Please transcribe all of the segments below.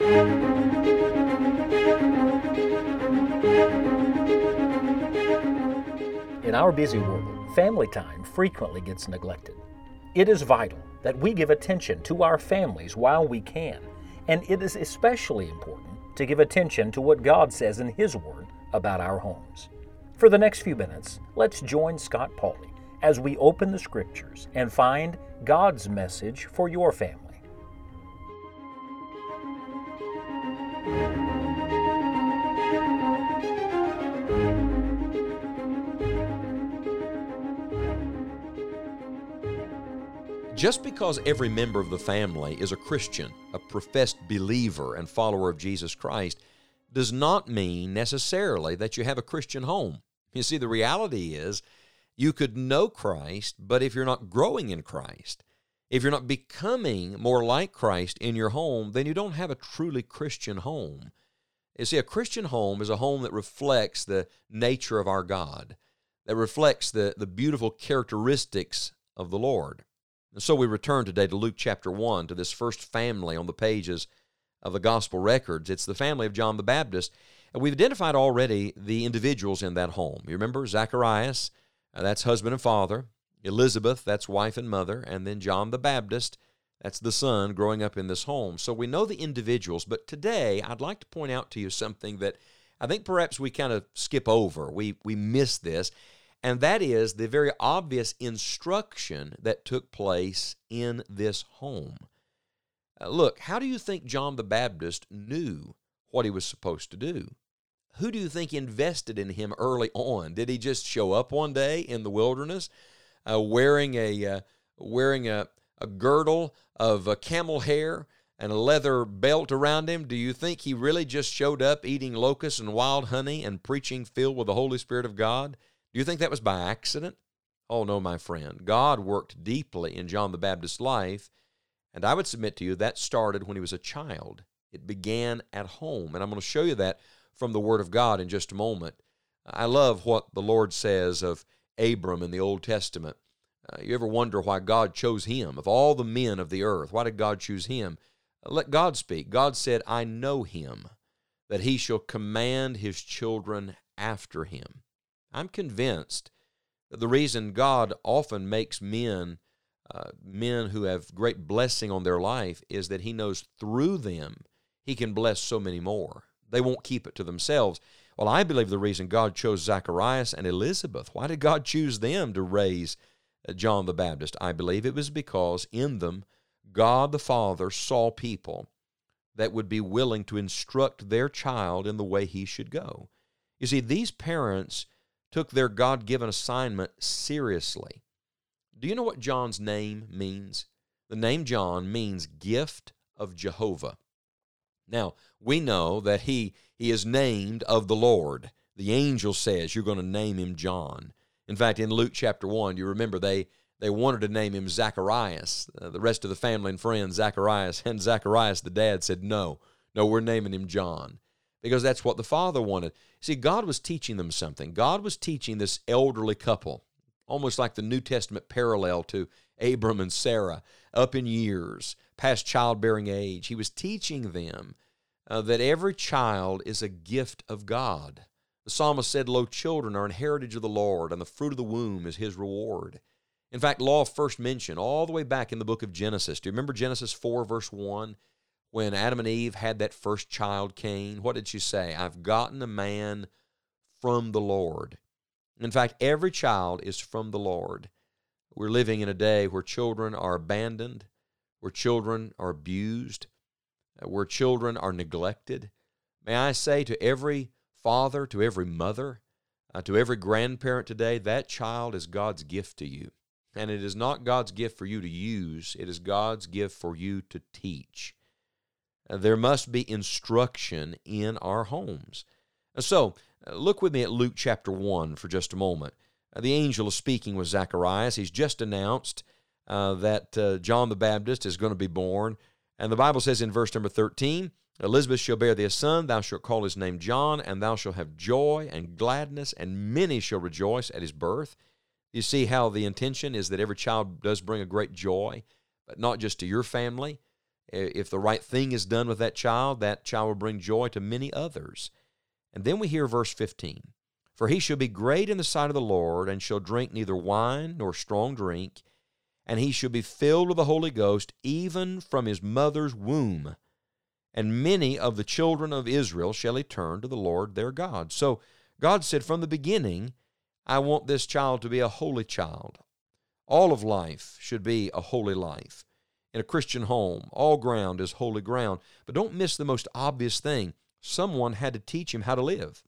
In our busy world, family time frequently gets neglected. It is vital that we give attention to our families while we can, and it is especially important to give attention to what God says in His Word about our homes. For the next few minutes, let's join Scott Pauley as we open the Scriptures and find God's message for your family. Just because every member of the family is a Christian, a professed believer and follower of Jesus Christ, does not mean necessarily that you have a Christian home. You see, the reality is you could know Christ, but if you're not growing in Christ, if you're not becoming more like Christ in your home, then you don't have a truly Christian home. You see, a Christian home is a home that reflects the nature of our God, that reflects the, the beautiful characteristics of the Lord. And so we return today to Luke chapter 1, to this first family on the pages of the gospel records. It's the family of John the Baptist. And we've identified already the individuals in that home. You remember Zacharias, uh, that's husband and father. Elizabeth, that's wife and mother. And then John the Baptist, that's the son growing up in this home. So we know the individuals. But today, I'd like to point out to you something that I think perhaps we kind of skip over. We, we miss this and that is the very obvious instruction that took place in this home. Uh, look, how do you think John the Baptist knew what he was supposed to do? Who do you think invested in him early on? Did he just show up one day in the wilderness uh, wearing a uh, wearing a, a girdle of uh, camel hair and a leather belt around him? Do you think he really just showed up eating locusts and wild honey and preaching filled with the Holy Spirit of God? Do you think that was by accident? Oh, no, my friend. God worked deeply in John the Baptist's life, and I would submit to you that started when he was a child. It began at home, and I'm going to show you that from the Word of God in just a moment. I love what the Lord says of Abram in the Old Testament. Uh, you ever wonder why God chose him? Of all the men of the earth, why did God choose him? Uh, let God speak. God said, I know him, that he shall command his children after him. I'm convinced that the reason God often makes men uh, men who have great blessing on their life is that He knows through them He can bless so many more. They won't keep it to themselves. Well, I believe the reason God chose Zacharias and Elizabeth, why did God choose them to raise uh, John the Baptist? I believe it was because in them God the Father saw people that would be willing to instruct their child in the way he should go. You see, these parents took their God given assignment seriously. Do you know what John's name means? The name John means gift of Jehovah. Now, we know that he, he is named of the Lord. The angel says you're going to name him John. In fact, in Luke chapter 1, you remember they, they wanted to name him Zacharias. Uh, the rest of the family and friends, Zacharias, and Zacharias, the dad, said, No, no, we're naming him John because that's what the father wanted. See, God was teaching them something. God was teaching this elderly couple, almost like the New Testament parallel to Abram and Sarah, up in years, past childbearing age. He was teaching them uh, that every child is a gift of God. The psalmist said, Lo, children are an heritage of the Lord, and the fruit of the womb is his reward. In fact, law first mention, all the way back in the book of Genesis. Do you remember Genesis 4, verse 1? When Adam and Eve had that first child, Cain, what did she say? I've gotten a man from the Lord. In fact, every child is from the Lord. We're living in a day where children are abandoned, where children are abused, uh, where children are neglected. May I say to every father, to every mother, uh, to every grandparent today, that child is God's gift to you. And it is not God's gift for you to use, it is God's gift for you to teach there must be instruction in our homes. So, uh, look with me at Luke chapter 1 for just a moment. Uh, the angel is speaking with Zacharias. He's just announced uh, that uh, John the Baptist is going to be born. And the Bible says in verse number 13, Elizabeth shall bear thee a son, thou shalt call his name John, and thou shalt have joy and gladness, and many shall rejoice at his birth. You see how the intention is that every child does bring a great joy, but not just to your family, If the right thing is done with that child, that child will bring joy to many others. And then we hear verse 15 For he shall be great in the sight of the Lord, and shall drink neither wine nor strong drink, and he shall be filled with the Holy Ghost, even from his mother's womb. And many of the children of Israel shall he turn to the Lord their God. So God said from the beginning, I want this child to be a holy child. All of life should be a holy life. In a Christian home, all ground is holy ground. But don't miss the most obvious thing someone had to teach him how to live.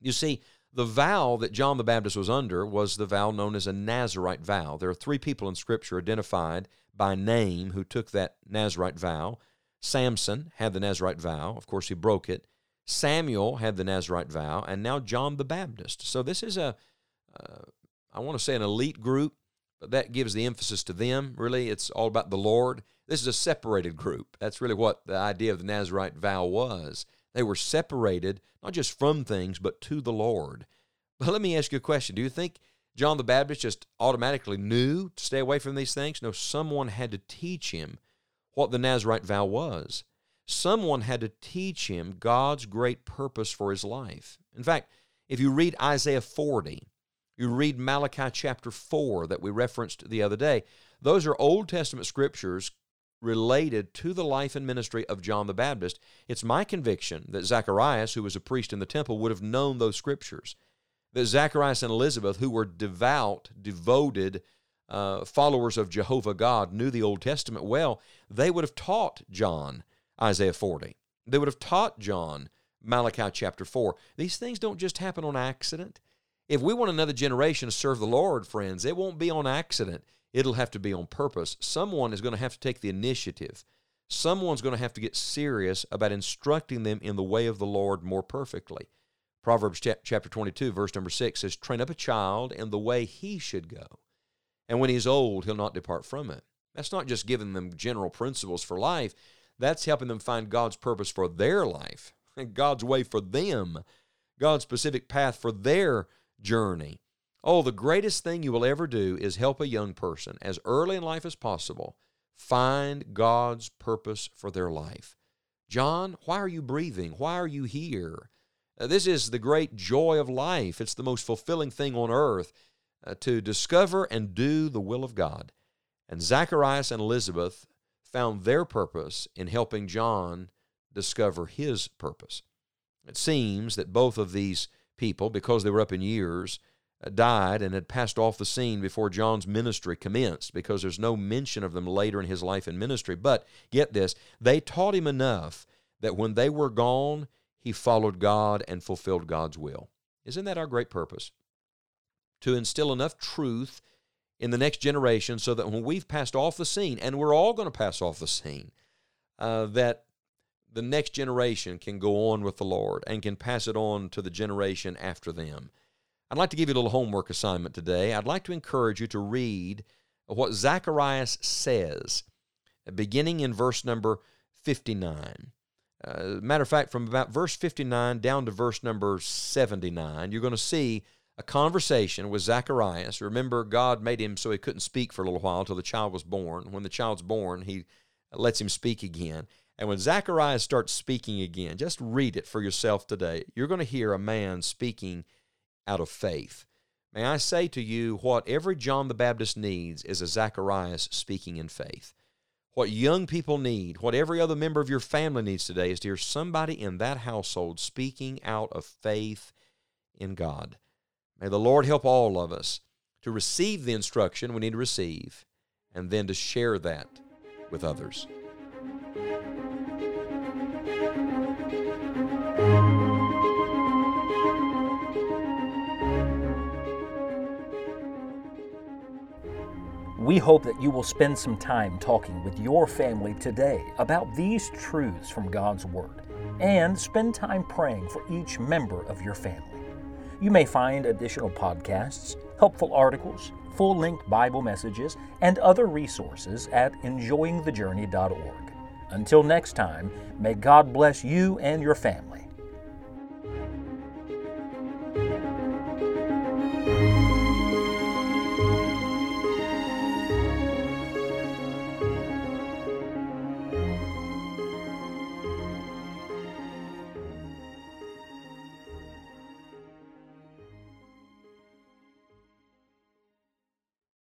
You see, the vow that John the Baptist was under was the vow known as a Nazarite vow. There are three people in Scripture identified by name who took that Nazarite vow. Samson had the Nazarite vow. Of course, he broke it. Samuel had the Nazarite vow, and now John the Baptist. So this is a, uh, I want to say an elite group, but that gives the emphasis to them. Really, it's all about the Lord. This is a separated group. That's really what the idea of the Nazarite vow was. They were separated, not just from things, but to the Lord. But let me ask you a question. Do you think John the Baptist just automatically knew to stay away from these things? No, someone had to teach him what the Nazarite vow was. Someone had to teach him God's great purpose for his life. In fact, if you read Isaiah 40, you read Malachi chapter 4 that we referenced the other day, those are Old Testament scriptures related to the life and ministry of John the Baptist. It's my conviction that Zacharias, who was a priest in the temple, would have known those scriptures. That Zacharias and Elizabeth, who were devout, devoted uh, followers of Jehovah God, knew the Old Testament well, they would have taught John Isaiah 40. They would have taught John Malachi chapter 4. These things don't just happen on accident. If we want another generation to serve the Lord, friends, it won't be on accident. It'll have to be on purpose. Someone is going to have to take the initiative. Someone's going to have to get serious about instructing them in the way of the Lord more perfectly. Proverbs chapter 22, verse number 6 says, Train up a child in the way he should go, and when he's old, he'll not depart from it. That's not just giving them general principles for life, that's helping them find God's purpose for their life, God's way for them, God's specific path for their journey. Oh, the greatest thing you will ever do is help a young person as early in life as possible find God's purpose for their life. John, why are you breathing? Why are you here? Uh, this is the great joy of life. It's the most fulfilling thing on earth uh, to discover and do the will of God. And Zacharias and Elizabeth found their purpose in helping John discover his purpose. It seems that both of these people, because they were up in years, died and had passed off the scene before John's ministry commenced because there's no mention of them later in his life and ministry. But get this, they taught him enough that when they were gone, he followed God and fulfilled God's will. Isn't that our great purpose? To instill enough truth in the next generation so that when we've passed off the scene, and we're all going to pass off the scene, uh, that the next generation can go on with the Lord and can pass it on to the generation after them. I'd like to give you a little homework assignment today. I'd like to encourage you to read what Zacharias says, beginning in verse number 59. Uh, matter of fact, from about verse 59 down to verse number 79, you're going to see a conversation with Zacharias. Remember, God made him so he couldn't speak for a little while until the child was born. When the child's born, he lets him speak again. And when Zacharias starts speaking again, just read it for yourself today. You're going to hear a man speaking out of faith. May I say to you, what every John the Baptist needs is a Zacharias speaking in faith. What young people need, what every other member of your family needs today is to hear somebody in that household speaking out of faith in God. May the Lord help all of us to receive the instruction we need to receive and then to share that with others. We hope that you will spend some time talking with your family today about these truths from God's Word and spend time praying for each member of your family. You may find additional podcasts, helpful articles, full length Bible messages, and other resources at enjoyingthejourney.org. Until next time, may God bless you and your family.